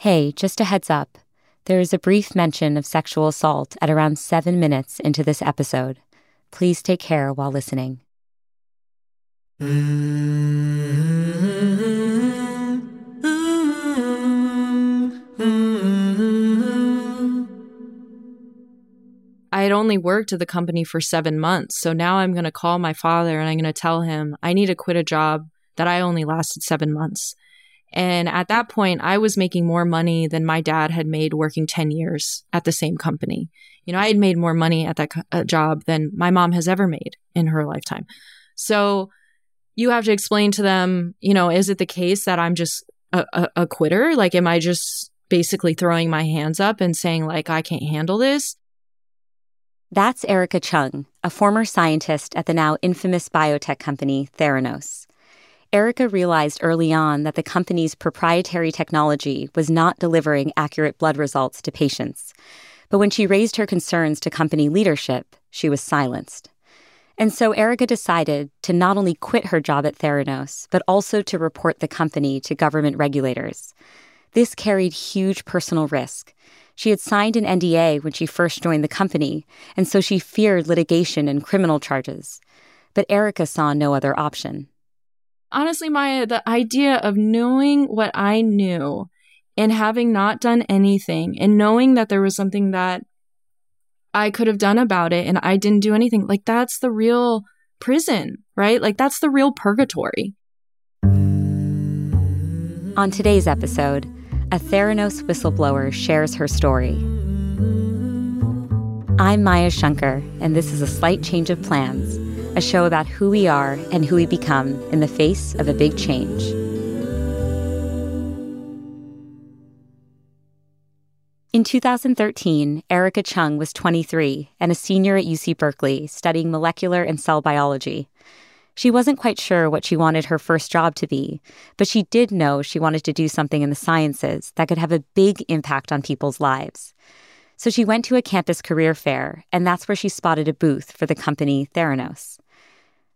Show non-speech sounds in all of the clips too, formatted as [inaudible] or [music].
Hey, just a heads up. There is a brief mention of sexual assault at around seven minutes into this episode. Please take care while listening. I had only worked at the company for seven months. So now I'm going to call my father and I'm going to tell him I need to quit a job that I only lasted seven months. And at that point, I was making more money than my dad had made working 10 years at the same company. You know, I had made more money at that co- uh, job than my mom has ever made in her lifetime. So you have to explain to them, you know, is it the case that I'm just a, a, a quitter? Like, am I just basically throwing my hands up and saying, like, I can't handle this? That's Erika Cheung, a former scientist at the now infamous biotech company Theranos. Erika realized early on that the company's proprietary technology was not delivering accurate blood results to patients. But when she raised her concerns to company leadership, she was silenced. And so Erika decided to not only quit her job at Theranos, but also to report the company to government regulators. This carried huge personal risk. She had signed an NDA when she first joined the company, and so she feared litigation and criminal charges. But Erika saw no other option honestly, Maya, the idea of knowing what I knew and having not done anything and knowing that there was something that I could have done about it and I didn't do anything, like that's the real prison, right? Like that's the real purgatory. On today's episode, a Theranos whistleblower shares her story. I'm Maya Shankar, and this is a slight change of plans a show about who we are and who we become in the face of a big change. In 2013, Erika Cheung was 23 and a senior at UC Berkeley studying molecular and cell biology. She wasn't quite sure what she wanted her first job to be, but she did know she wanted to do something in the sciences that could have a big impact on people's lives. So she went to a campus career fair, and that's where she spotted a booth for the company Theranos.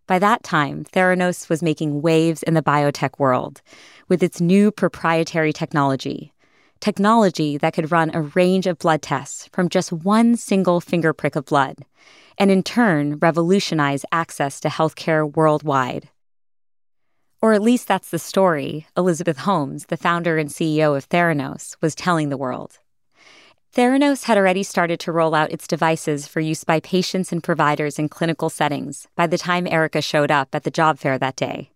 By that time, Theranos was making waves in the biotech world with its new proprietary technology. Technology that could run a range of blood tests from just one single finger prick of blood, and in turn revolutionize access to healthcare worldwide. Or at least that's the story Elizabeth Holmes, the founder and CEO of Theranos, was telling the world. Theranos had already started to roll out its devices for use by patients and providers in clinical settings by the time Erika showed up at the job fair that day.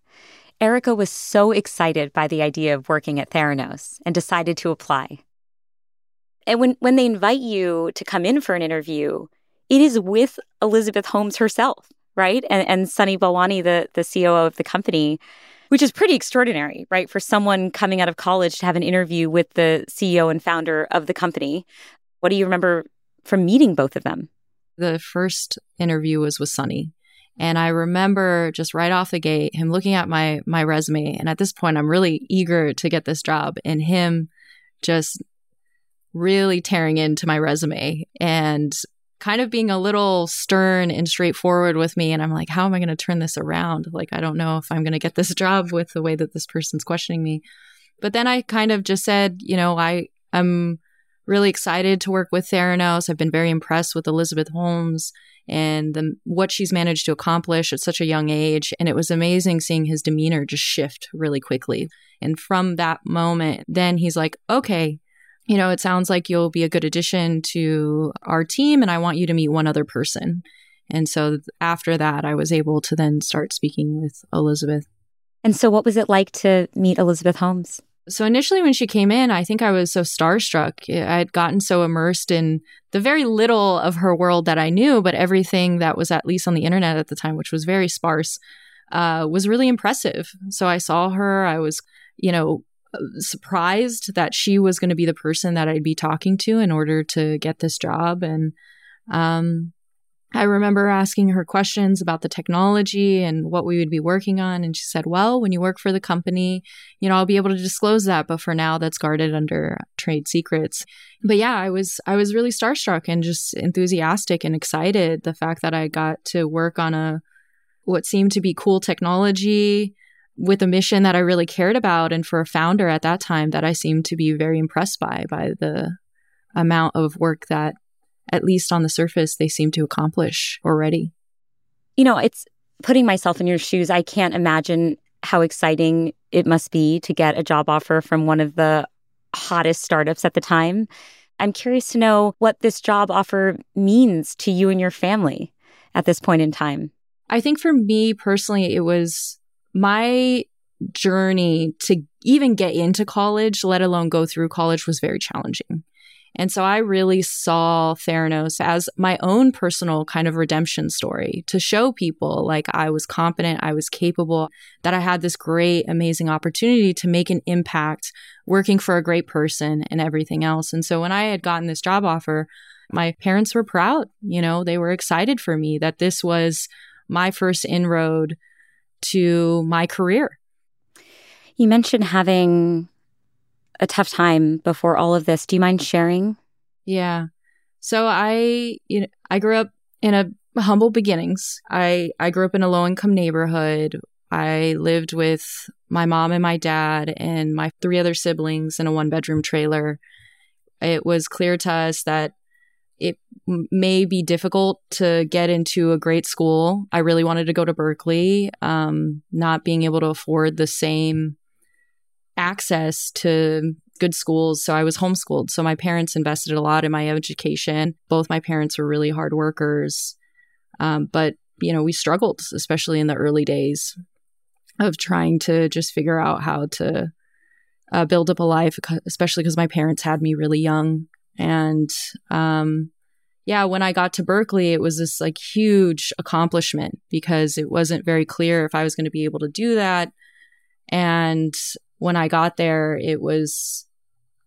Erika was so excited by the idea of working at Theranos and decided to apply. And when, when they invite you to come in for an interview, it is with Elizabeth Holmes herself, right? And, and Sunny Balwani, the, the COO of the company, which is pretty extraordinary, right? For someone coming out of college to have an interview with the CEO and founder of the company. What do you remember from meeting both of them? The first interview was with Sunny. And I remember just right off the gate him looking at my my resume and at this point I'm really eager to get this job and him just really tearing into my resume and kind of being a little stern and straightforward with me. And I'm like, how am I going to turn this around? Like, I don't know if I'm going to get this [laughs] job with the way that this person's questioning me. But then I kind of just said, you know, I, I'm really excited to work with Theranos. I've been very impressed with Elizabeth Holmes and the, what she's managed to accomplish at such a young age. And it was amazing seeing his demeanor just shift really quickly. And from that moment, then he's like, okay, you know, it sounds like you'll be a good addition to our team, and I want you to meet one other person. And so after that, I was able to then start speaking with Elizabeth. And so, what was it like to meet Elizabeth Holmes? So, initially, when she came in, I think I was so starstruck. I had gotten so immersed in the very little of her world that I knew, but everything that was at least on the internet at the time, which was very sparse, uh, was really impressive. So, I saw her. I was, you know, surprised that she was going to be the person that I'd be talking to in order to get this job. And um, I remember asking her questions about the technology and what we would be working on. And she said, Well, when you work for the company, you know, I'll be able to disclose that, but for now that's guarded under trade secrets. But yeah, I was I was really starstruck and just enthusiastic and excited the fact that I got to work on a what seemed to be cool technology with a mission that I really cared about and for a founder at that time that I seemed to be very impressed by by the amount of work that at least on the surface they seem to accomplish already. You know, it's putting myself in your shoes. I can't imagine how exciting it must be to get a job offer from one of the hottest startups at the time. I'm curious to know what this job offer means to you and your family at this point in time. I think for me personally, it was my journey to even get into college, let alone go through college, was very challenging. And so I really saw Theranos as my own personal kind of redemption story to show people like I was competent, I was capable, that I had this great, amazing opportunity to make an impact working for a great person and everything else. And so when I had gotten this job offer, my parents were proud. You know, they were excited for me that this was my first inroad to my career. You mentioned having a tough time before all of this. Do you mind sharing? Yeah. So I you know I grew up in a humble beginnings. I I grew up in a low income neighborhood. I lived with my mom and my dad and my three other siblings in a one bedroom trailer. It was clear to us that it may be difficult to get into a great school. I really wanted to go to Berkeley, um, not being able to afford the same access to good schools. So I was homeschooled. So my parents invested a lot in my education. Both my parents were really hard workers. Um, but, you know, we struggled, especially in the early days of trying to just figure out how to uh, build up a life, especially because my parents had me really young. And um, yeah, when I got to Berkeley, it was this like huge accomplishment because it wasn't very clear if I was going to be able to do that. And when I got there, it was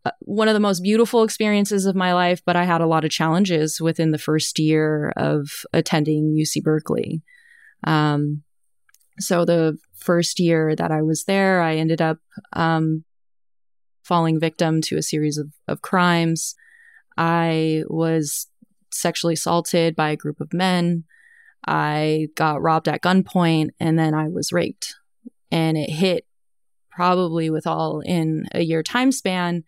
uh, one of the most beautiful experiences of my life, but I had a lot of challenges within the first year of attending UC Berkeley. Um, so the first year that I was there, I ended up um, falling victim to a series of, of crimes. I was sexually assaulted by a group of men. I got robbed at gunpoint and then I was raped. And it hit probably with all in a year time span.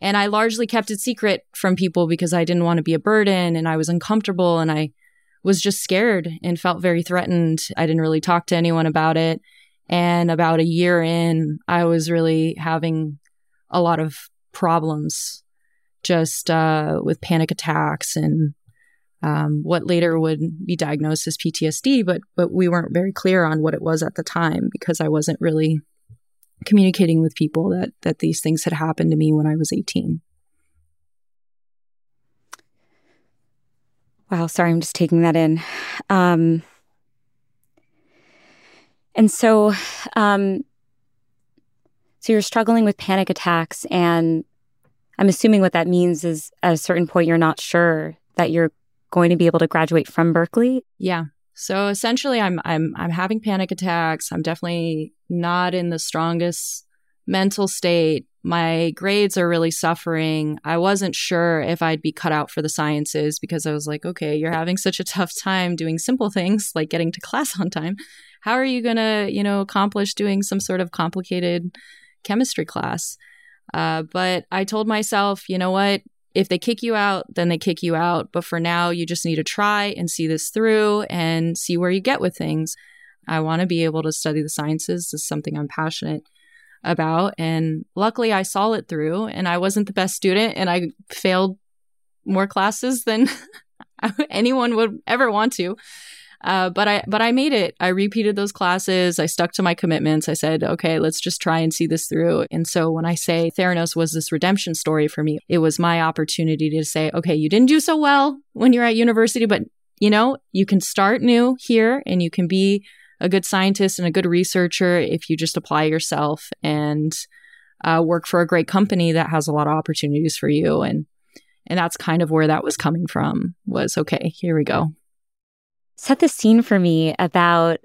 And I largely kept it secret from people because I didn't want to be a burden and I was uncomfortable and I was just scared and felt very threatened. I didn't really talk to anyone about it. And about a year in, I was really having a lot of problems just uh, with panic attacks and um, what later would be diagnosed as PTSD. But but we weren't very clear on what it was at the time because I wasn't really communicating with people that that these things had happened to me when I was 18. Wow, sorry, I'm just taking that in. Um, And so, um, so you're struggling with panic attacks, and I'm assuming what that means is at a certain point you're not sure that you're going to be able to graduate from Berkeley. Yeah. So essentially, I'm I'm I'm having panic attacks. I'm definitely not in the strongest mental state. My grades are really suffering. I wasn't sure if I'd be cut out for the sciences because I was like, okay, you're having such a tough time doing simple things like getting to class on time. How are you going to, you know, accomplish doing some sort of complicated chemistry class? Uh, but I told myself, you know what? If they kick you out, then they kick you out. But for now, you just need to try and see this through and see where you get with things. I want to be able to study the sciences. This is something I'm passionate about. And luckily, I saw it through, and I wasn't the best student, and I failed more classes than [laughs] anyone would ever want to. Uh, but I but I made it. I repeated those classes. I stuck to my commitments. I said, okay, let's just try and see this through. And so when I say Theranos was this redemption story for me, it was my opportunity to say, okay, you didn't do so well when you're at university, but you know, you can start new here and you can be a good scientist and a good researcher if you just apply yourself and uh, work for a great company that has a lot of opportunities for you and and that's kind of where that was coming from was okay here we go set the scene for me about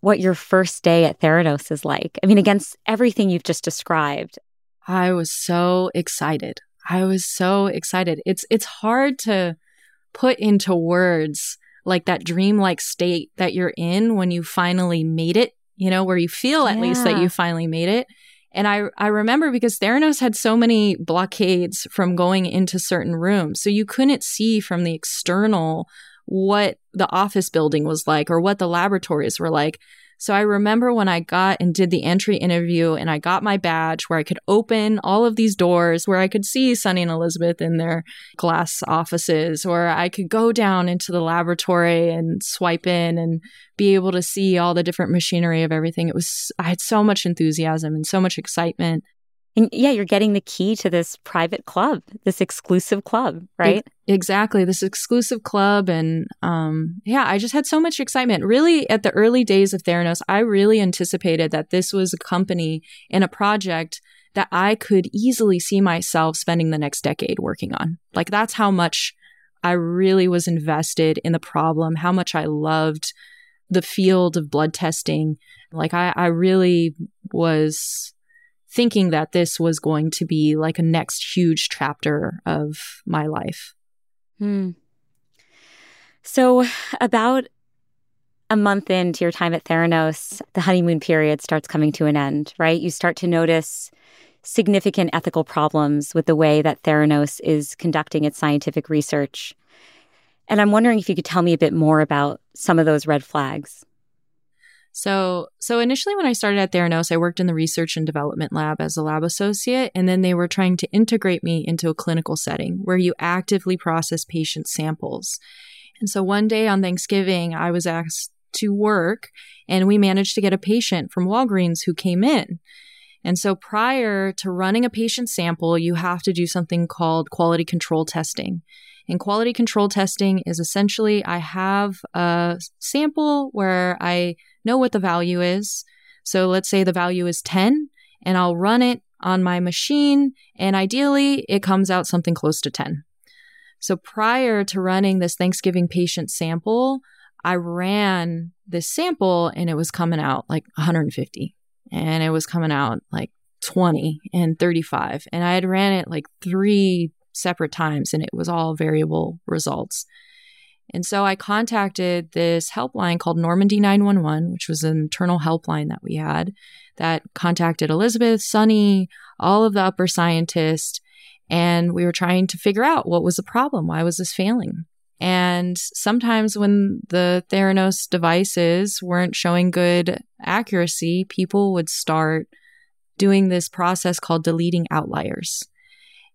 what your first day at theranos is like i mean against everything you've just described i was so excited i was so excited it's it's hard to put into words like that dreamlike state that you're in when you finally made it, you know, where you feel at yeah. least that you finally made it. And I, I remember because Theranos had so many blockades from going into certain rooms. So you couldn't see from the external what the office building was like or what the laboratories were like. So I remember when I got and did the entry interview and I got my badge where I could open all of these doors where I could see Sunny and Elizabeth in their glass offices, or I could go down into the laboratory and swipe in and be able to see all the different machinery of everything. It was, I had so much enthusiasm and so much excitement. And yeah, you're getting the key to this private club, this exclusive club, right? Exactly. This exclusive club. And um, yeah, I just had so much excitement. Really, at the early days of Theranos, I really anticipated that this was a company and a project that I could easily see myself spending the next decade working on. Like, that's how much I really was invested in the problem, how much I loved the field of blood testing. Like, I, I really was thinking that this was going to be like a next huge chapter of my life. Hmm. So, about a month into your time at Theranos, the honeymoon period starts coming to an end, right? You start to notice significant ethical problems with the way that Theranos is conducting its scientific research. And I'm wondering if you could tell me a bit more about some of those red flags. So, so initially when I started at Theranos, I worked in the research and development lab as a lab associate, and then they were trying to integrate me into a clinical setting where you actively process patient samples. And so one day on Thanksgiving, I was asked to work, and we managed to get a patient from Walgreens who came in. And so prior to running a patient sample, you have to do something called quality control testing. And quality control testing is essentially I have a sample where I know what the value is. So let's say the value is 10 and I'll run it on my machine and ideally it comes out something close to 10. So prior to running this Thanksgiving patient sample, I ran this sample and it was coming out like 150 and it was coming out like 20 and 35 and I had ran it like three separate times and it was all variable results. And so I contacted this helpline called Normandy 911, which was an internal helpline that we had that contacted Elizabeth, Sunny, all of the upper scientists. And we were trying to figure out what was the problem. Why was this failing? And sometimes when the Theranos devices weren't showing good accuracy, people would start doing this process called deleting outliers.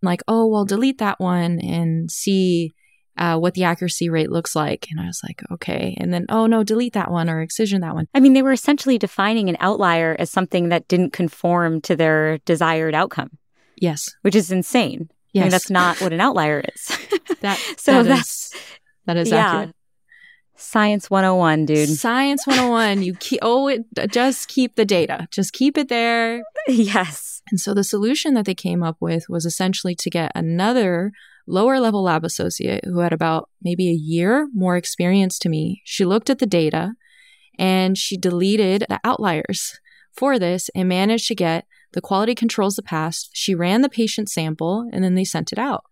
Like, oh, well, delete that one and see uh, what the accuracy rate looks like. And I was like, okay. And then, oh no, delete that one or excision that one. I mean, they were essentially defining an outlier as something that didn't conform to their desired outcome. Yes. Which is insane. Yes. I mean, that's not what an outlier is. [laughs] that, [laughs] so that that's, is, that is yeah. accurate. Science 101, dude. Science 101. You keep, oh, it, just keep the data. Just keep it there. [laughs] yes. And so the solution that they came up with was essentially to get another lower level lab associate who had about maybe a year more experience to me. She looked at the data and she deleted the outliers for this and managed to get the quality controls the past. She ran the patient sample and then they sent it out.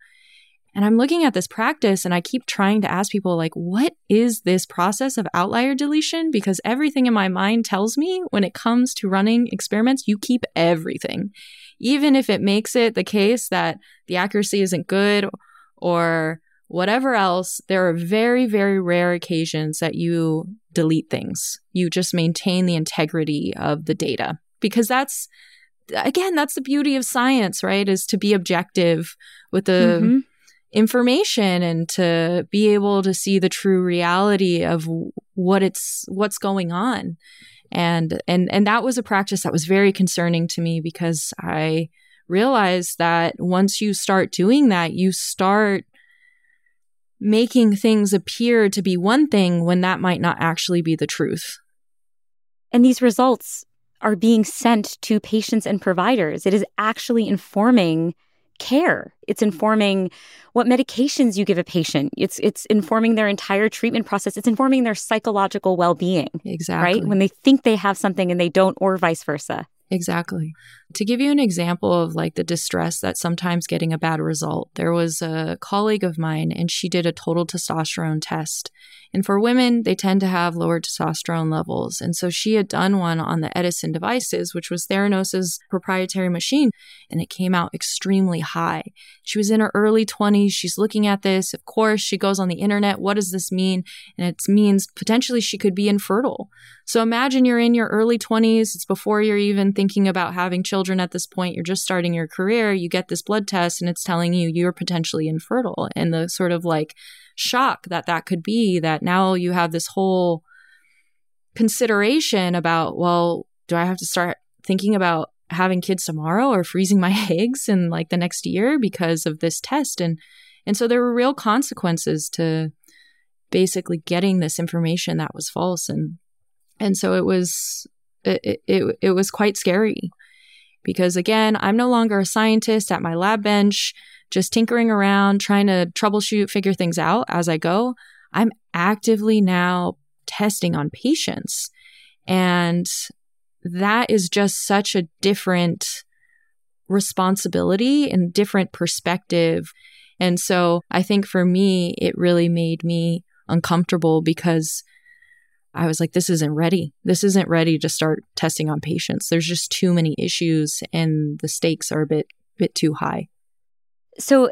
And I'm looking at this practice and I keep trying to ask people, like, what is this process of outlier deletion? Because everything in my mind tells me when it comes to running experiments, you keep everything. Even if it makes it the case that the accuracy isn't good or whatever else, there are very, very rare occasions that you delete things. You just maintain the integrity of the data because that's, again, that's the beauty of science, right? Is to be objective with the. Mm-hmm information and to be able to see the true reality of what it's what's going on. And and and that was a practice that was very concerning to me because i realized that once you start doing that you start making things appear to be one thing when that might not actually be the truth. And these results are being sent to patients and providers. It is actually informing care. It's mm-hmm. informing what medications you give a patient. It's it's informing their entire treatment process. It's informing their psychological well-being. Exactly. Right? When they think they have something and they don't or vice versa. Exactly. To give you an example of like the distress that sometimes getting a bad result, there was a colleague of mine and she did a total testosterone test. And for women, they tend to have lower testosterone levels. And so she had done one on the Edison devices, which was Theranos's proprietary machine, and it came out extremely high. She was in her early 20s. She's looking at this. Of course, she goes on the internet. What does this mean? And it means potentially she could be infertile. So imagine you're in your early 20s. It's before you're even thinking about having children at this point. You're just starting your career. You get this blood test and it's telling you you're potentially infertile. And the sort of like shock that that could be that now you have this whole consideration about, well, do I have to start thinking about having kids tomorrow or freezing my [laughs] eggs in like the next year because of this test? And, and so there were real consequences to basically getting this information that was false. And and so it was it, it, it was quite scary because again, I'm no longer a scientist at my lab bench, just tinkering around, trying to troubleshoot, figure things out as I go. I'm actively now testing on patients. And that is just such a different responsibility and different perspective. And so I think for me, it really made me uncomfortable because I was like, this isn't ready. This isn't ready to start testing on patients. There's just too many issues and the stakes are a bit bit too high. So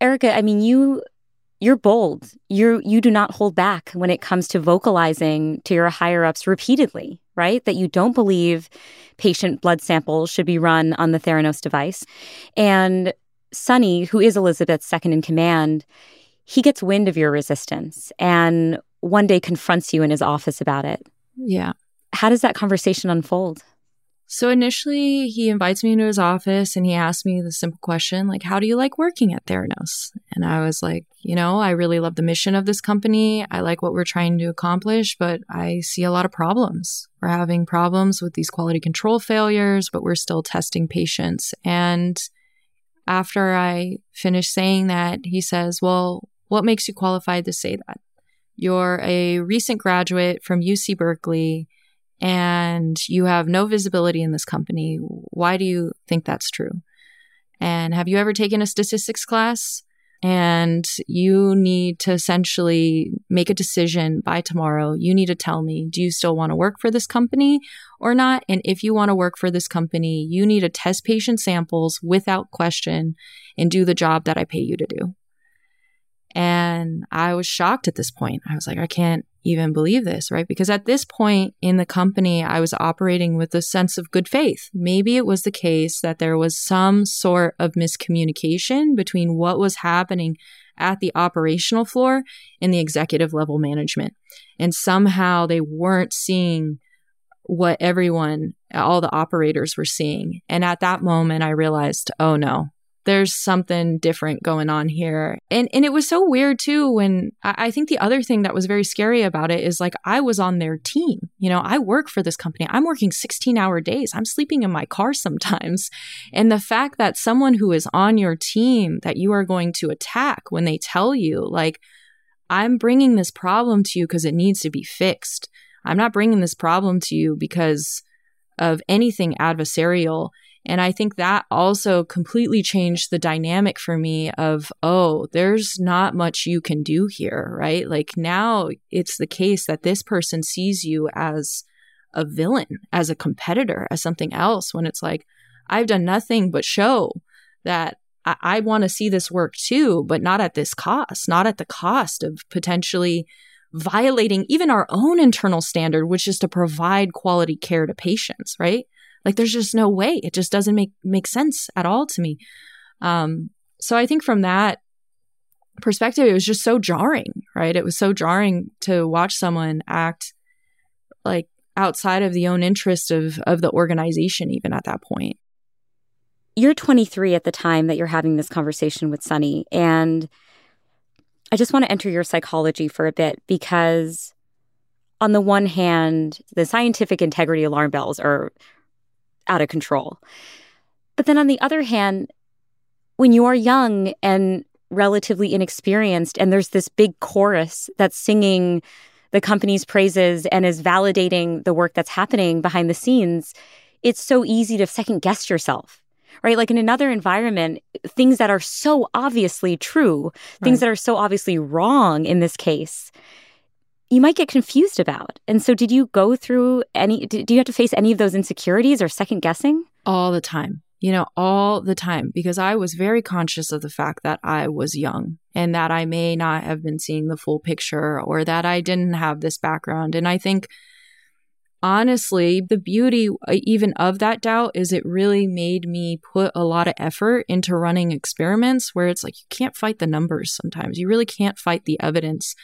Erika, I mean you you're bold. You you do not hold back when it comes to vocalizing to your higher ups repeatedly, right? That you don't believe patient blood samples should be run on the Theranos device. And Sunny, who is Elizabeth's second in command, he gets wind of your resistance and one day confronts you in his office about it. Yeah. How does that conversation unfold? So initially, he invites me into his office and he asks me the simple question, like, how do you like working at Theranos? And I was like, you know, I really love the mission of this company. I like what we're trying to accomplish, but I see a lot of problems. We're having problems with these quality control failures, but we're still testing patients. And after I finish saying that, he says, well, what makes you qualified to say that? You're a recent graduate from UC Berkeley and you have no visibility in this company. Why do you think that's true? And have you ever taken a statistics class? And you need to essentially make a decision by tomorrow. You need to tell me, do you still want to work for this company or not? And if you want to work for this company, you need to test patient samples without question and do the job that I pay you to do. And I was shocked at this point. I was like, I can't even believe this, right? Because at this point in the company, I was operating with a sense of good faith. Maybe it was the case that there was some sort of miscommunication between what was happening at the operational floor and the executive level management. And somehow they weren't seeing what everyone, all the operators were seeing. And at that moment, I realized, oh no, there's something different going on here. And and it was so weird too when I, I, think the other thing that was very scary about it is like I was on their team. You know, I work for this company. I'm working 16 hour days. I'm sleeping in my car [laughs] sometimes. And the fact that someone who is on your team that you are going to attack when they tell you like I'm bringing this problem to you because it needs to be fixed. I'm not bringing this problem to you because of anything adversarial. And I think that also completely changed the dynamic for me of, oh, there's not much you can do here, right? Like now it's the case that this person sees you as a villain, as a competitor, as something else, when it's like, I've done nothing but show that I, I want to see this work too, but not at this cost, not at the cost of potentially violating even our own internal standard, which is to provide quality care to patients, right? Like there's just no way. It just doesn't make make sense at all to me. Um, so I think from that perspective, it was just so jarring, right? It was so jarring to watch someone act like outside of the own interest of of the organization, even at that point. You're 23 at the time that you're having this conversation with Sunny, and I just want to enter your psychology for a bit because on the one hand, the scientific integrity alarm bells are out of control. But then on the other hand, when you are young and relatively inexperienced, and there's this big chorus that's singing the company's praises and is validating the work that's happening behind the scenes, it's so easy to second guess yourself. Right. Like in another environment, things that are so obviously true, right. things that are so obviously wrong in this case, you might get confused about. And so, did you go through any, do you have to face any of those insecurities or second guessing? All the time, you know, all the time, because I was very conscious of the fact that I was young and that I may not have been seeing the full picture or that I didn't have this background. And I think, honestly, the beauty uh, even of that doubt is it really made me put a lot of effort into running experiments where it's like you can't fight the numbers sometimes. You really can't fight the evidence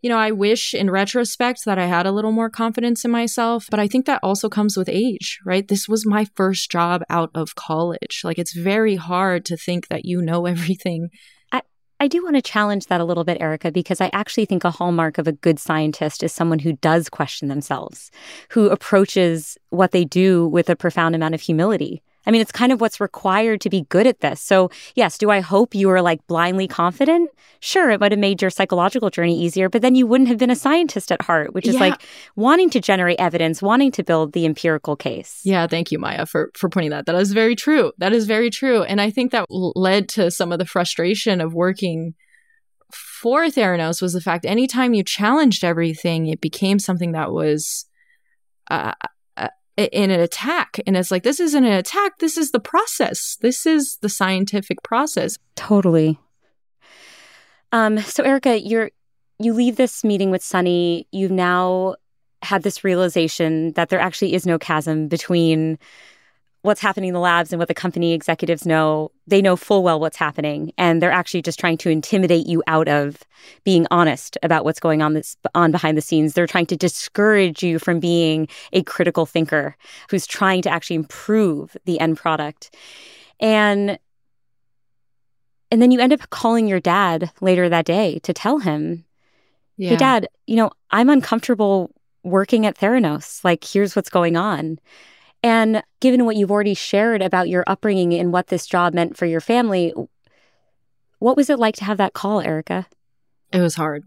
you know, I wish in retrospect that I had a little more confidence in myself, but I think that also comes with age, right? This was my first job out of college. Like, it's very hard to think that you know [laughs] everything. I, I do want to challenge that a little bit, Erika, because I actually think a hallmark of a good scientist is someone who does question themselves, who approaches what they do with a profound amount of humility. I mean, it's kind of what's required to be good at this. So, yes, do I hope you were like blindly confident? Sure, it might have made your psychological journey easier, but then you wouldn't have been a scientist at heart, which is yeah. like wanting to generate evidence, wanting to build the empirical case. Yeah, thank you, Maya, for for pointing that. That is very true. That is very true. And I think that led to some of the frustration of working for Theranos was the fact anytime you challenged everything, it became something that was uh, in an attack. And it's like, this isn't an attack. This is the process. This is the scientific process. Totally. Um, so Erika, you're you leave this meeting with Sunny. You've now had this realization that there actually is no chasm between what's happening in the labs and what the company executives know. They know full well what's happening, and they're actually just trying to intimidate you out of being honest about what's going on this on behind the scenes. They're trying to discourage you from being a critical thinker who's trying to actually improve the end product. And and then you end up calling your dad later that day to tell him, yeah. "Hey dad, you know, I'm uncomfortable working at Theranos. Like here's what's going on." And given what you've already shared about your upbringing and what this job meant for your family, what was it like to have that call, Erika? It was hard.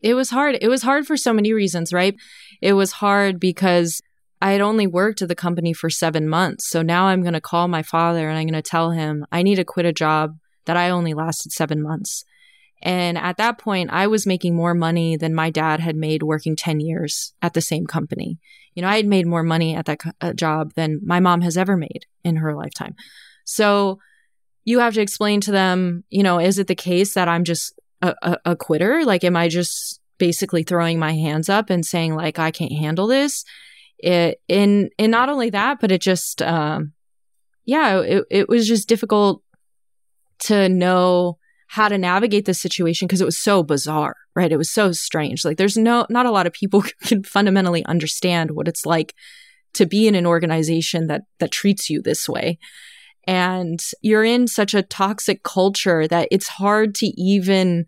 It was hard. It was hard for so many reasons, right? It was hard because I had only worked at the company for seven months. So now I'm going to call my father and I'm going to tell him I need to quit a job that I only lasted seven months. And at that point, I was making more money than my dad had made working 10 years at the same company. You know, I had made more money at that uh, job than my mom has ever made in her lifetime. So you have to explain to them, you know, is it the case that I'm just a, a, a quitter? Like, am I just basically throwing my hands up and saying, like, I can't handle this? It, and, and not only that, but it just, um, yeah, it, it was just difficult to know how to navigate this situation because it was so bizarre, right? It was so strange. Like there's no, not a lot of people [laughs] can fundamentally understand what it's like to be in an organization that, that treats you this way. And you're in such a toxic culture that it's hard to even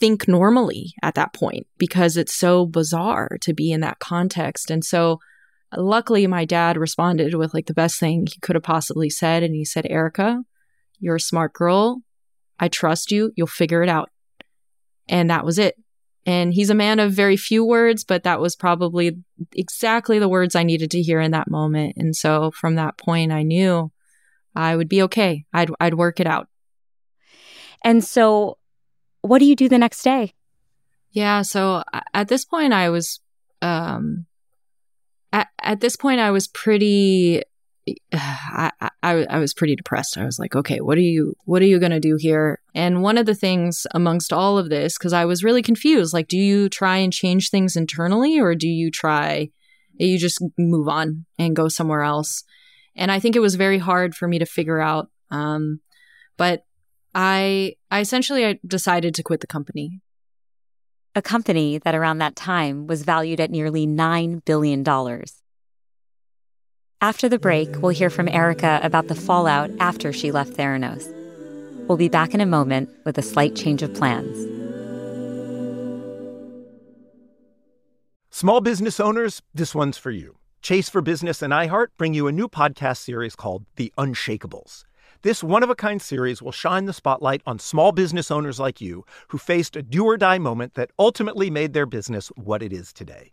think normally at that point because it's so bizarre to be in that context. And so, luckily, my dad responded with like the best thing he could have possibly said. And he said, Erika, you're a smart girl. I trust you. You'll figure it out. And that was it. And he's a man of very few words, but that was probably exactly the words I needed to hear in that moment. And so from that point, I knew I would be okay. I'd, I'd work it out. And so, what do you do the next day? Yeah. So at this point, I was, um, at, at this point, I was pretty [sighs] I, I, I was pretty depressed. I was like, okay, what are you what are you going to do here? And one of the things amongst all of this cuz I was really confused, like do you try and change things internally or do you try you just move on and go somewhere else? And I think it was very hard for me to figure out um, but I I essentially I decided to quit the company. A company that around that time was valued at nearly 9 billion dollars. After the break, we'll hear from Erika about the fallout after she left Theranos. We'll be back in a moment with a slight change of plans. Small business owners, this one's for you. Chase for Business and iHeart bring you a new podcast series called The Unshakables. This one of a kind series will shine the spotlight on small business owners like you who faced a do or die moment that ultimately made their business what it is today.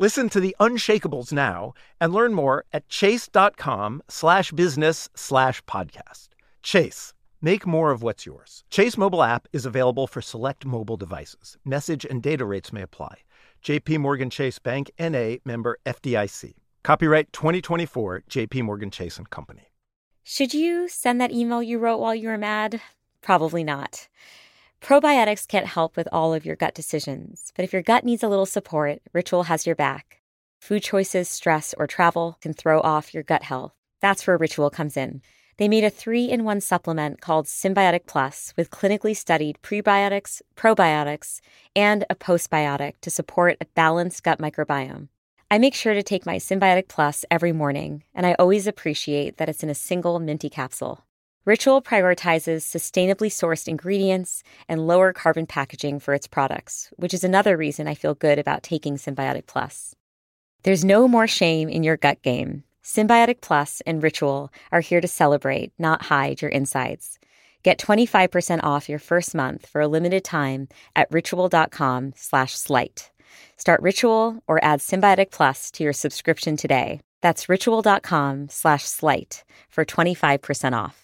Listen to the Unshakables now and learn more at chase.com slash business slash podcast. Chase, make more of what's yours. Chase mobile app is available for select mobile devices. Message and data rates may apply. JP Morgan Chase Bank NA member FDIC. Copyright 2024 JP Morgan Chase and Company. Should you send that email you wrote while you were mad? Probably not. Probiotics can't help with all of your gut decisions, but if your gut needs a little support, Ritual has your back. Food choices, stress, or travel can throw off your gut health. That's where Ritual comes in. They made a three in one supplement called Synbiotic Plus with clinically studied prebiotics, probiotics, and a postbiotic to support a balanced gut microbiome. I make sure to take my Synbiotic Plus every morning, and I always appreciate that it's in a single minty capsule. Ritual prioritizes sustainably sourced ingredients and lower carbon packaging for its products, which is another reason I feel good about taking Synbiotic Plus. There's no more shame in your gut game. Synbiotic Plus and Ritual are here to celebrate, not hide your insides. Get 25% off your first month for a limited time at ritual.com slash slight. Start Ritual or add Synbiotic Plus to your subscription today. That's ritual.com slash slight for 25% off.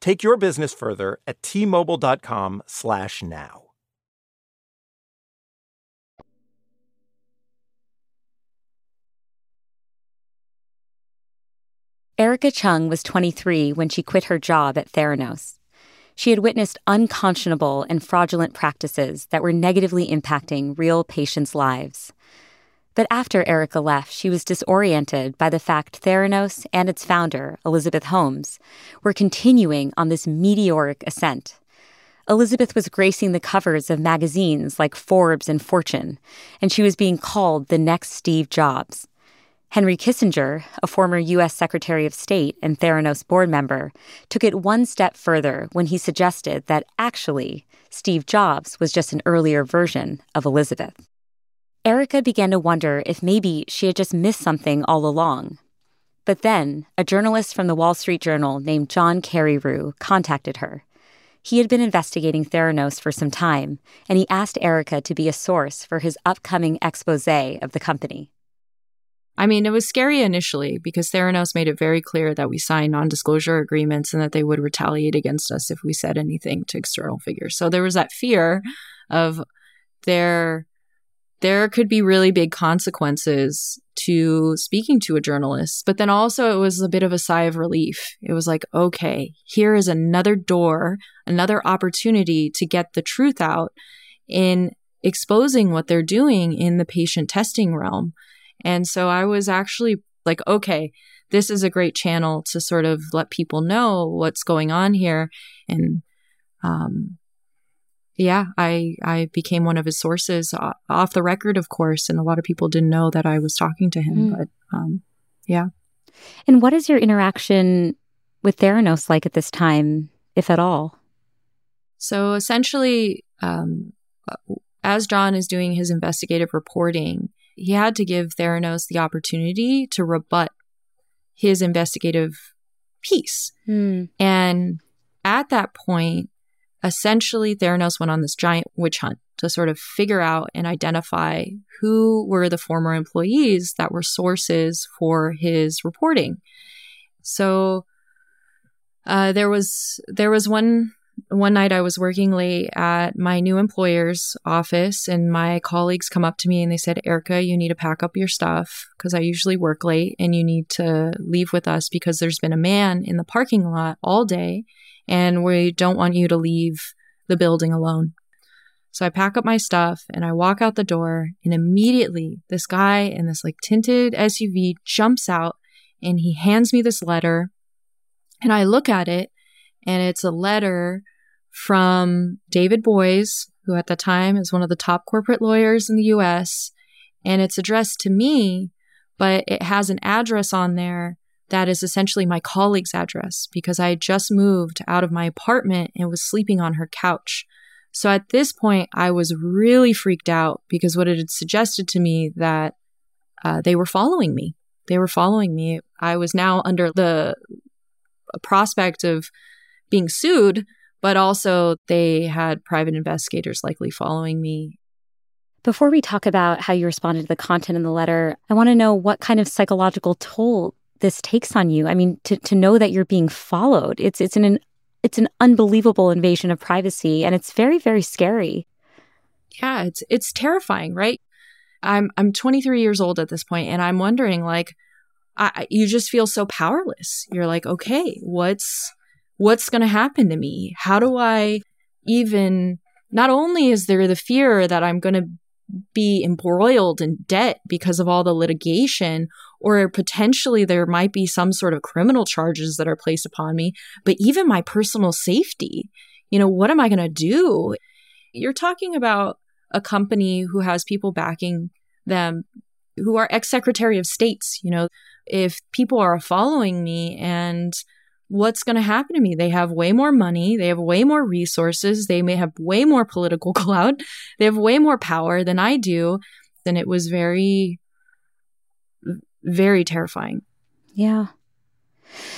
Take your business further at tmobile.com slash now. Erika Cheung was 23 when she quit her job at Theranos. She had witnessed unconscionable and fraudulent practices that were negatively impacting real patients' lives. But after Erika left, she was disoriented by the fact Theranos and its founder, Elizabeth Holmes, were continuing on this meteoric ascent. Elizabeth was gracing the covers of magazines like Forbes and Fortune, and she was being called the next Steve Jobs. Henry Kissinger, a former U.S. Secretary of State and Theranos board member, took it one step further when he suggested that actually, Steve Jobs was just an earlier version of Elizabeth. Erika began to wonder if maybe she had just missed something all along. But then, a journalist from the Wall Street Journal named John Carreyrou contacted her. He had been investigating Theranos for some time, and he asked Erika to be a source for his upcoming expose of the company. I mean, it was scary initially because Theranos made it very clear that we signed non disclosure agreements and that they would retaliate against us if we said anything to external figures. So there was that fear of there there could be really big consequences to speaking to a journalist. But then also, it was a bit of a sigh of relief. It was like, okay, here is another door, another opportunity to get the truth out in exposing what they're doing in the patient testing realm. And so I was actually like, okay, this is a great channel to sort of let people know what's going on here. And um, yeah, I I became one of his sources off the record, of course, and a lot of people didn't know that I was talking to him. Mm. But um, yeah. And what is your interaction with Theranos like at this time, if at all? So essentially, um, as John is doing his investigative reporting, he had to give Theranos the opportunity to rebut his investigative piece. Mm. And at that point, essentially Theranos went on this giant witch hunt to sort of figure out and identify who were the former employees that were sources for his reporting. So uh, there was there was one one night I was working late at my new employer's office, and my colleagues come up to me and they said, "Erika, you need to pack up your stuff because I usually work late, and you need to leave with us because there's been a man in the parking lot all day." and we don't want you to leave the building alone. So I pack up my stuff and I walk out the door, and immediately this guy in this like tinted SUV jumps out and he hands me this letter. And I look at it, and it's a letter from David Boies, who at the time is one of the top corporate lawyers in the US. And it's addressed to me, but it has an address on there that is essentially my colleague's address because I had just moved out of my apartment and was sleeping on her couch. So at this point, I was really freaked out because what it had suggested to me that uh, they were following me. They were following me. I was now under the prospect of being sued, but also they had private investigators likely following me. Before we talk about how you responded to the content in the letter, I want to know what kind of psychological toll this takes on you. I mean, to, to know that you're being followed, it's it's an it's an unbelievable invasion of privacy, and it's very very scary. Yeah, it's it's terrifying, right? I'm I'm 23 years old at this point, and I'm wondering like, I, you just feel so powerless. You're like, okay, what's what's going to happen to me? How do I even? Not only is there the fear that I'm going to be embroiled in debt because of all the litigation, or potentially there might be some sort of criminal charges that are placed upon me, but even my personal safety. You know, what am I going to do? You're talking about a company who has people backing them who are ex secretary of states. You know, if people are following me and what's going to happen to me? They have way more money. They have way more resources. They may have way more political [laughs] clout. They have way more power than I do. Then it was very very terrifying. Yeah.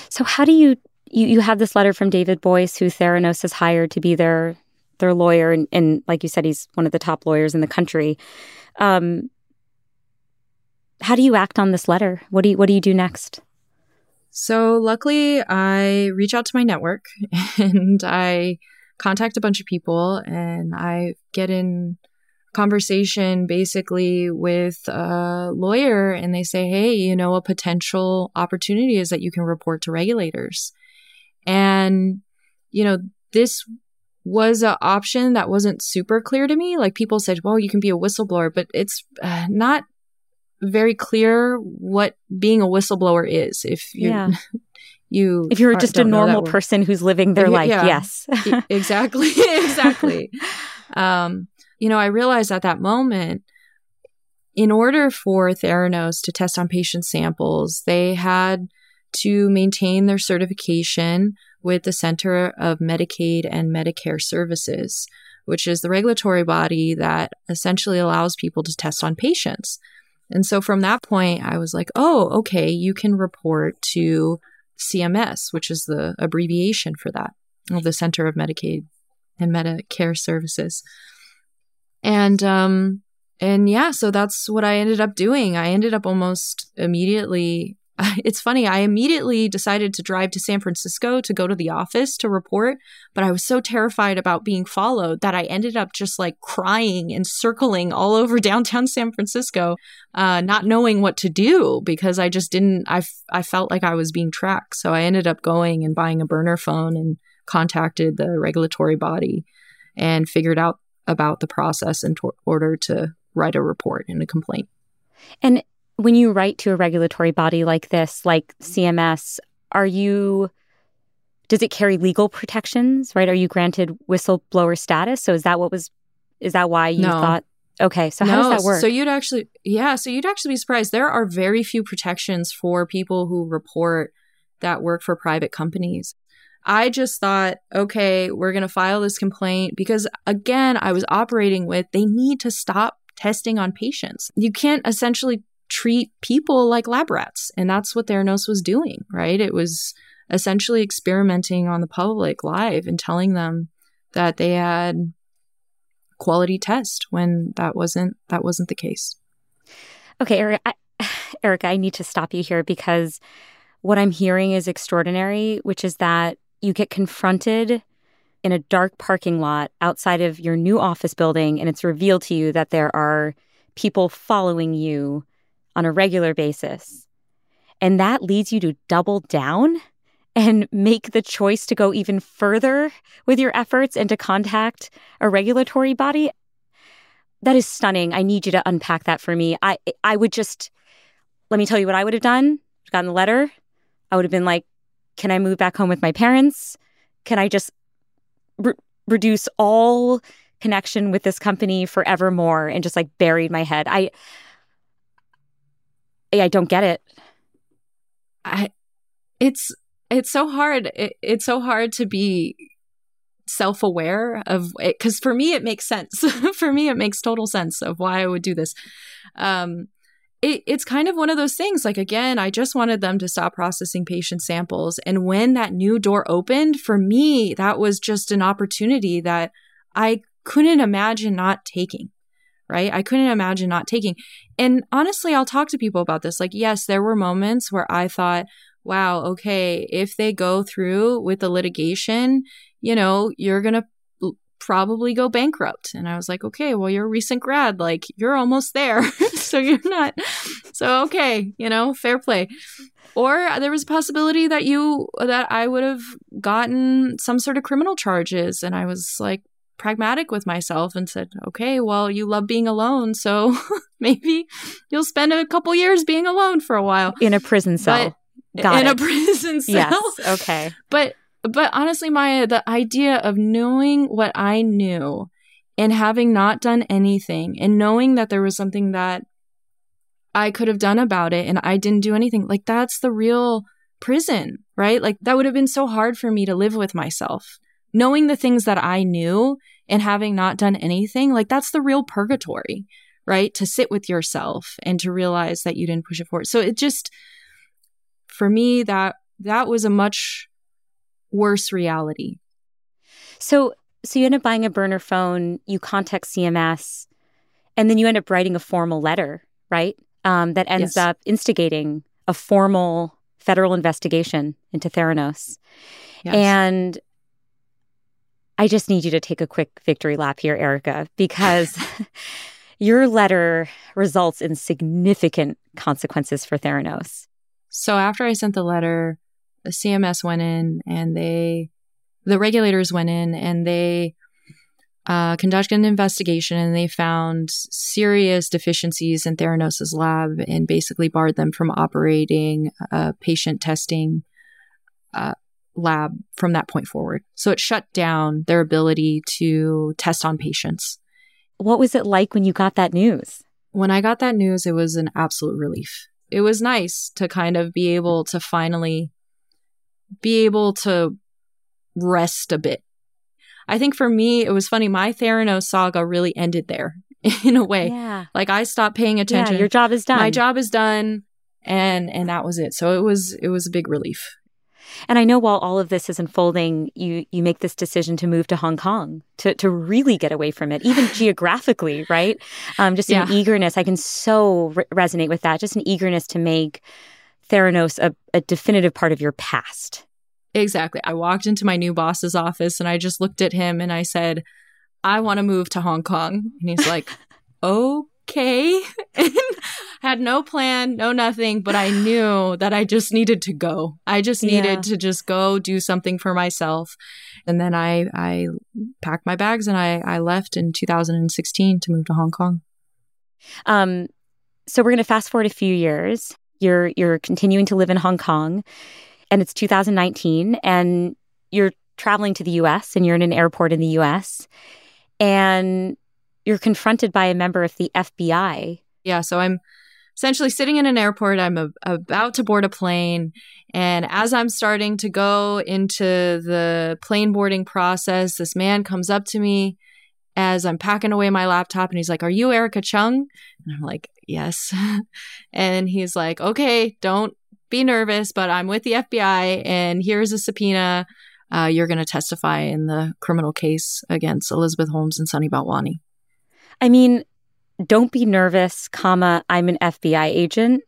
So how do you you, you have this letter from David Boies, who Theranos has hired to be their their lawyer, and, and like you said, he's one of the top lawyers in the country. Um, how do you act on this letter? What do you what do you do next? So luckily, I reach out to my network [laughs] and I contact a bunch of people, and I get in conversation basically with a lawyer and they say, hey, you know, a potential opportunity is that you can report to regulators. And, you know, this was an option that wasn't super clear to me. Like people said, well, you can be a whistleblower, but it's uh, not very clear what being a whistleblower is. If you, yeah. [laughs] you if you're just a normal person who's living their life, yeah, yes, [laughs] exactly, [laughs] exactly. Um, you know, I realized at that moment, in order for Theranos to test on patient samples, they had to maintain their certification with the Center of Medicaid and Medicare Services, which is the regulatory body that essentially allows people to test on patients. And so from that point, I was like, oh, okay, you can report to CMS, which is the abbreviation for that, of the Center of Medicaid and Medicare Services. And um and yeah, so that's what I ended up doing. I ended up almost immediately [laughs] it's funny, I immediately decided to drive to San Francisco to go to the office to report, but I was so terrified about being followed that I ended up just like crying and circling all over [laughs] downtown San Francisco, uh, not knowing what to do because I just didn't, I, f- I felt like I was being tracked. So I ended up going and buying a burner phone and contacted the regulatory body and figured out about the process in order to write a report and a complaint. And when you write to a regulatory body like this, like CMS, are you does it carry legal protections, right? Are you granted whistleblower status? So is that what was is that why you no. thought Okay, so how no, does that work? So you'd actually yeah, so you'd actually be surprised. There are very few protections for people who report that work for private companies. I just thought, okay, we're going to file this complaint because again, I was operating with they need to stop testing on patients. You can't essentially treat people like lab rats. And that's what Theranos was doing, right? It was essentially experimenting on the public live and telling them that they had quality test when that wasn't that wasn't the case. Okay, Eric, I, [sighs] Erika, I need to stop you here because what I'm hearing is extraordinary, which is that you get confronted in a dark parking lot outside of your new office building and it's revealed to you that there are people following you on a regular basis. And that leads you to double down and make the choice to go even further with your efforts and to contact a regulatory body. That is stunning. I need you to unpack that for me. I I would just let me tell you what I would have done. Gotten the letter. I would have been like, "Can I move back home with my parents? Can I just re- reduce all connection with this company forevermore and just like buried my head?" I I don't get it. I it's it's so hard. It, it's so hard to be self-aware of it because for me it makes sense. [laughs] for me it makes total sense of why I would do this. Um it, it's kind of one of those things like again i just wanted them to stop processing patient samples and when that new door opened for me that was just an opportunity that i couldn't imagine not taking right? I couldn't imagine not taking. And honestly, I'll talk to people about this. Like, yes, there were moments where I thought, wow, okay, if they go through with the litigation, you know, you're going to probably go bankrupt. And I was like, okay, well, you're a recent grad, like you're almost there. [laughs] so you're not. So, okay, you know, fair play. Or there was a possibility that you, that I would have gotten some sort of criminal charges. And I was like, pragmatic with myself and said, okay, well, you love being alone. So [laughs] maybe you'll spend a couple years being alone for a while. In a prison cell. Got in it. a prison cell. Yes. Okay. But, but honestly, Maya, the idea of knowing what I knew and having not done anything and knowing that there was something that I could have done about it and I didn't do anything, like that's the real prison, right? Like that would have been so hard for me to live with myself knowing the things that I knew and having not done anything, like that's the real purgatory, right? To sit with yourself and to realize that you didn't push it forward. So it just, for me, that that was a much worse reality. So, so you end up buying a burner phone, you contact CMS, and then you end up writing a formal letter, right? Um, that ends yes. up instigating a formal federal investigation into Theranos. Yes. And I just need you to take a quick victory lap here, Erika, because [laughs] your letter results in significant consequences for Theranos. So after I sent the letter, the CMS went in and they, the regulators went in and they uh, conducted an investigation and they found serious deficiencies in Theranos's lab and basically barred them from operating uh, patient testing uh, lab from that point forward. So it shut down their ability to test on patients. What was it like when you got that news? When I got that news, it was an absolute relief. It was nice to kind of be able to finally be able to rest a bit. I think for me, it was funny. My Theranos saga really ended there. [laughs] in a way. Yeah. Like I stopped paying attention. Yeah, your job is done. My job is done and and that was it. So it was it was a big relief. And I know while all of this is unfolding, you you make this decision to move to Hong Kong to to really get away from it, even [laughs] geographically, right? Um, just Yeah. an eagerness. I can so re- resonate with that. Just an eagerness to make Theranos a, a definitive part of your past. Exactly. I walked into my new boss's office and I just looked at him and I said, I want to move to Hong Kong. And he's like, [laughs] okay. [laughs] And had no plan, no nothing, but I knew that I just needed to go. I just needed Yeah. to just go do something for myself. And then I, I packed my bags and I, I left in 2016 to move to Hong Kong. Um, so we're going to fast forward a few years. You're you're continuing to live in Hong Kong, and it's 2019, and you're traveling to the U.S. and you're in an airport in the U.S. and you're confronted by a member of the FBI. Yeah, so I'm essentially sitting in an airport. I'm a, about to board a plane. And as I'm starting to go into the plane boarding process, this man comes up to me as I'm packing away my laptop and he's like, Are you Erika Cheung? And I'm like, Yes. [laughs] and he's like, Okay, don't be nervous, but I'm with the FBI and here's a subpoena. Uh, you're going to testify in the criminal case against Elizabeth Holmes and Sunny Balwani. I mean, don't be nervous, comma, I'm an FBI agent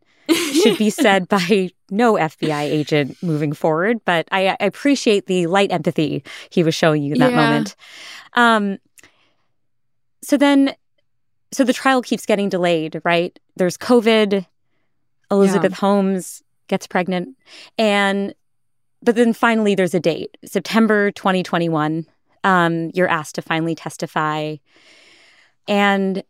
should be [laughs] said by no FBI agent moving forward. But I, I appreciate the light empathy he was showing you in that Yeah. moment. Um, so then, so the trial keeps getting delayed, right? There's COVID. Elizabeth Holmes gets pregnant, and but then finally there's a date, September 2021. Um, you're asked to finally testify, and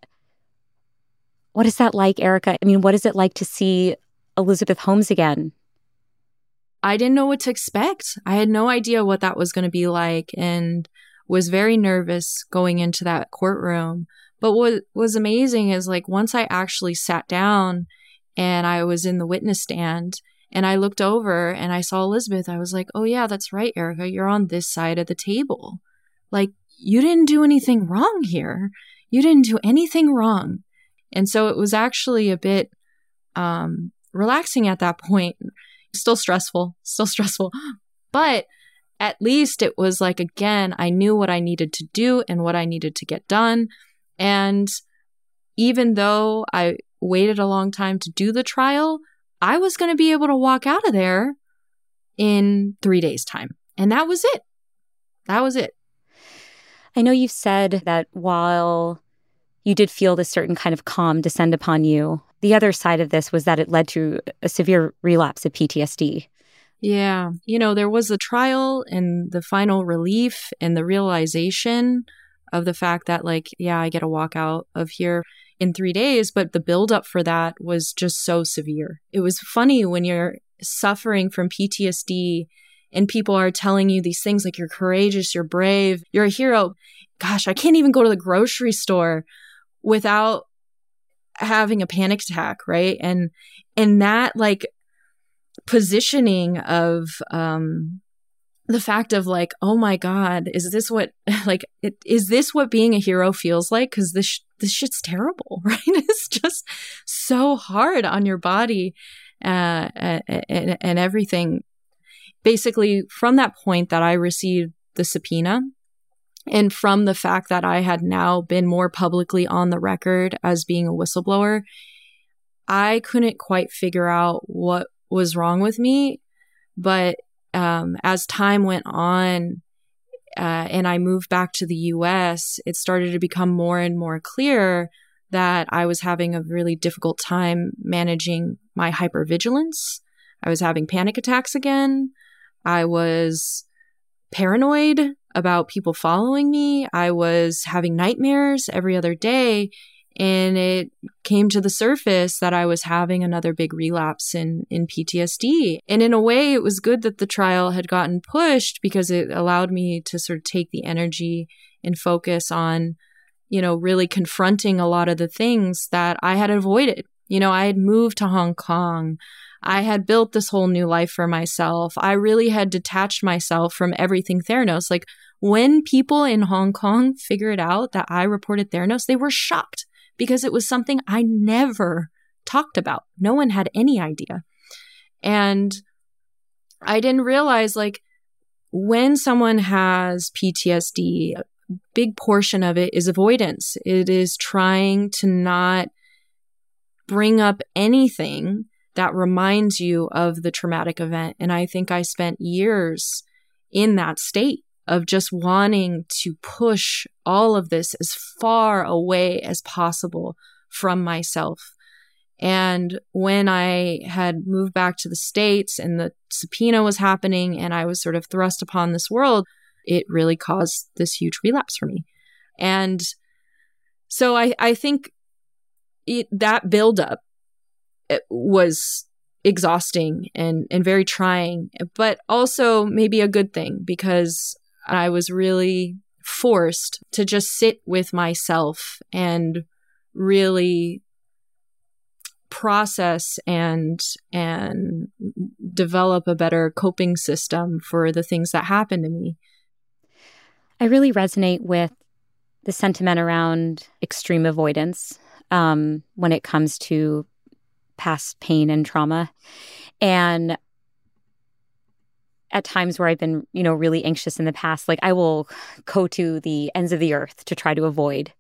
what is that like, Erika? I mean, what is it like to see Elizabeth Holmes again? I didn't know what to expect. I had no idea what that was going to be like and was very nervous going into that courtroom. But what was amazing is like once I actually sat down and I was in the witness stand and I looked over and I saw Elizabeth, I was like, oh, yeah, that's right, Erika. You're on this side of the table. Like, you didn't do anything wrong here. You didn't do anything wrong. And so it was actually a bit um, relaxing at that point still stressful, still [laughs] stressful. But at least it was like, again, I knew what I needed to do and what I needed to get done. And even though I waited a long time to do the trial, I was going to be able to walk out of there in three days' time. And that was it. That was it. I know you've said that while you did feel this certain kind of calm descend upon you, the other side of this was that it led to a severe relapse of PTSD. Yeah. You know, there was the trial and the final relief and the realization of the fact that, like, yeah, I get to walk out of here in three days. But the buildup for that was just so severe. It was funny when you're suffering from PTSD and people are telling you these things like you're courageous, you're brave, you're a hero. Gosh, I can't even go to the grocery store without having a panic attack, right? And and that like positioning of um the fact of like oh my god is this what [laughs] like it, is this what being a hero feels like? Because this sh- this shit's terrible [laughs] right? It's just so hard on your body uh and, and everything. Basically from that point that i received the subpoena and from the fact that i had now been more publicly on the record as being a whistleblower i couldn't quite figure out what was wrong with me. But um, as time went on uh, and I moved back to the US, it started to become more and more clear that I was having a really difficult time managing my hypervigilance. I was having panic attacks again. I was paranoid about people following me. I was having nightmares every other day. And it came to the surface that I was having another big relapse in, in PTSD. And in a way, it was good that the trial had gotten pushed because it allowed me to sort of take the energy and focus on, you know, really confronting a lot of the things that I had avoided. You know, I had moved to Hong Kong. I had built this whole new life for myself. I really had detached myself from everything Theranos. Like when people in Hong Kong figured out that I reported Theranos, they were shocked because it was something I never talked about. No one had any idea. And I didn't realize like when someone has PTSD, a big portion of it is avoidance. It is trying to not bring up anything that reminds you of the traumatic event. And I think I spent years in that state of just wanting to push all of this as far away as possible from myself. And when I had moved back to the States and the subpoena was happening and I was sort of thrust upon this world, it really caused this huge relapse for me. And so I, I think it, that buildup was exhausting and, and very trying, but also maybe a good thing because I was really forced to just sit with myself and really process and and develop a better coping system for the things that happen to me. I really resonate with the sentiment around extreme avoidance um, when it comes to past pain and trauma. And at times where I've been, you know, really anxious in the past, like I will go to the ends of the earth to try to avoid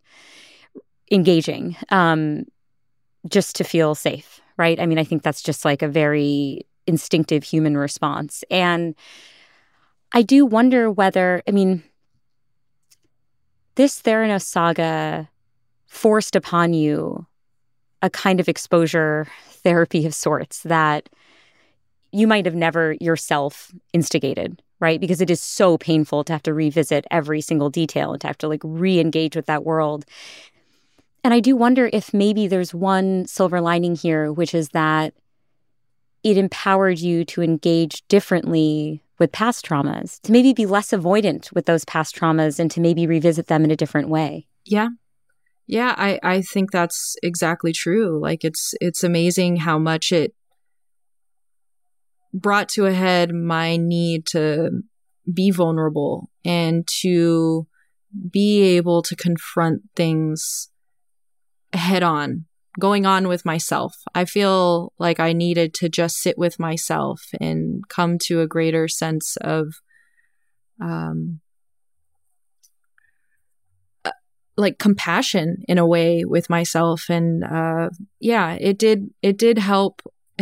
engaging um, just to feel safe, right? I mean, I think that's just like a very instinctive human response. And I do wonder whether, I mean, this Theranos saga forced upon you a kind of exposure therapy of sorts that you might have never yourself instigated, right? Because it is so painful to have to revisit every single detail and to have to like re engage with that world. And I do wonder if maybe there's one silver lining here, which is that it empowered you to engage differently with past traumas, to maybe be less avoidant with those past traumas and to maybe revisit them in a different way. Yeah. Yeah, I, I think that's exactly true. Like it's it's amazing how much it brought to a head my need to be vulnerable and to be able to confront things head on, going on with myself. I feel like I needed to just sit with myself and come to a greater sense of um, uh, like compassion in a way with myself and uh yeah it did it did help [laughs]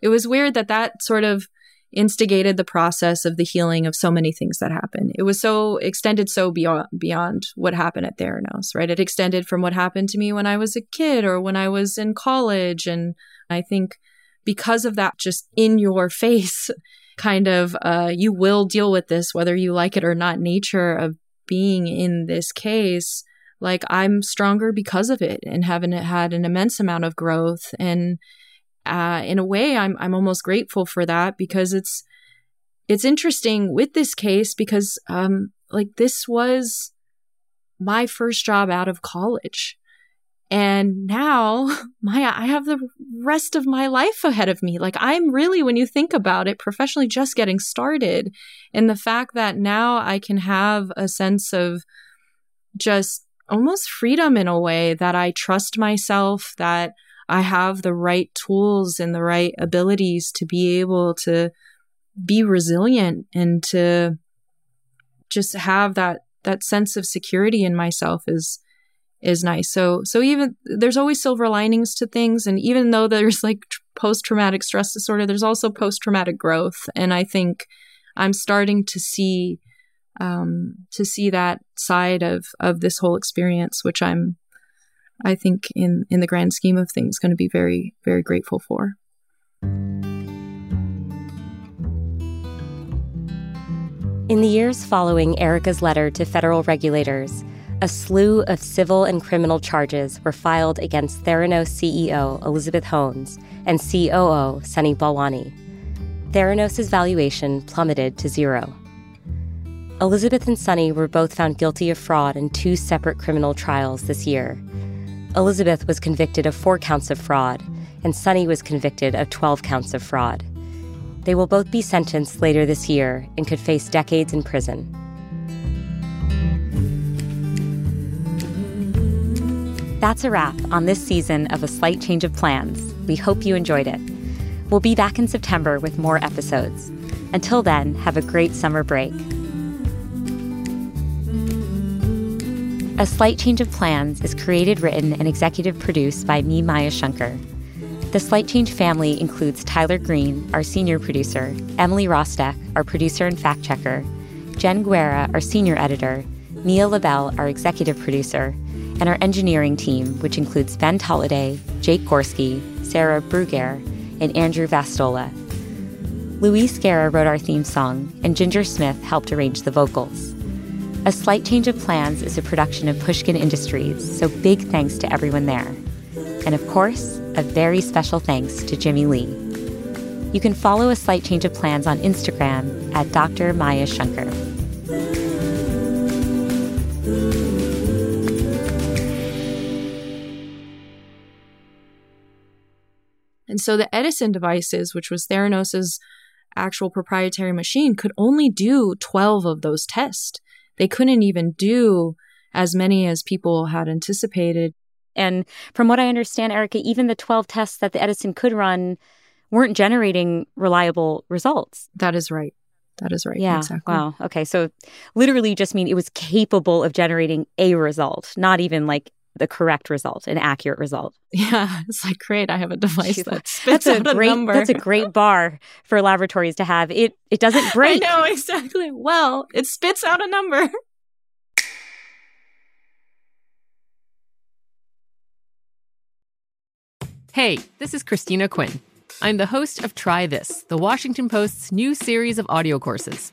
it was weird that that sort of instigated the process of the healing of so many things that happened. It was so extended so beyond beyond what happened at Theranos, right? It extended from what happened to me when I was a kid or when I was in college. And I think because of that just in your face [laughs] kind of uh, you will deal with this whether you like it or not nature of being in this case like i'm stronger because of it and having had an immense amount of growth and uh, in a way, I'm I'm almost grateful for that because it's it's interesting with this case because um, like this was my first job out of college. And now [laughs] my I have the rest of my life ahead of me. Like I'm really when you think about it professionally just getting started and the fact that now I can have a sense of just almost freedom in a way that I trust myself that I have the right tools and the right abilities to be able to be resilient and to just have that that sense of security in myself is is nice. So so even there's always silver linings to things and even though there's like post traumatic stress disorder there's also post traumatic growth and I think I'm starting to see um to see that side of of this whole experience which I'm I think in in the grand scheme of things going to be very very grateful for. In the years following Erika's letter to federal regulators, a slew of civil and criminal charges were filed against Theranos CEO Elizabeth Holmes and COO Sunny Balwani. Theranos' valuation plummeted to zero. Elizabeth and Sunny were both found guilty of fraud in two separate criminal trials this year, Elizabeth was convicted of four counts of fraud, and Sunny was convicted of 12 counts of fraud. They will both be sentenced later this year and could face decades in prison. That's a wrap on this season of A Slight Change of Plans. We hope you enjoyed it. We'll be back in September with more episodes. Until then, have a great summer break. A Slight Change of Plans is created, written, and executive produced by me, Maya Shankar. The Slight Change family includes Tyler Green, our senior producer, Emily Rostek, our producer and fact checker, Jen Guerra, our senior editor, Mia LaBelle, our executive producer, and our engineering team, which includes Ben Tolliday, Jake Gorski, Sarah Bruguer, and Andrew Vastola. Luis Guerra wrote our theme song, and Ginger Smith helped arrange the vocals. A Slight Change of Plans is a production of Pushkin Industries, so big thanks to everyone there. And of course, a very special thanks to Jimmy Lee. You can follow A Slight Change of Plans on Instagram at Dr. Maya Shankar. And so the Edison devices, which was Theranos' actual proprietary machine, could only do 12 of those tests. They couldn't even do as many as people had anticipated. And from what I understand, Erika, even the 12 tests that the Edison could run weren't generating reliable results. That is right. That is right. Yeah. Exactly. Wow. Okay. So literally just mean it was capable of generating a result, not even like the correct result, an accurate result. [laughs] Yeah. It's like, great, I have a device She's that like, spits that's a out great a number. that's a great bar for laboratories to have. It it doesn't [laughs] break. I know, exactly. Well, it spits out a number. [laughs] Hey, this is Christina Quinn. I'm the host of Try This, the Washington Post's new series of audio courses.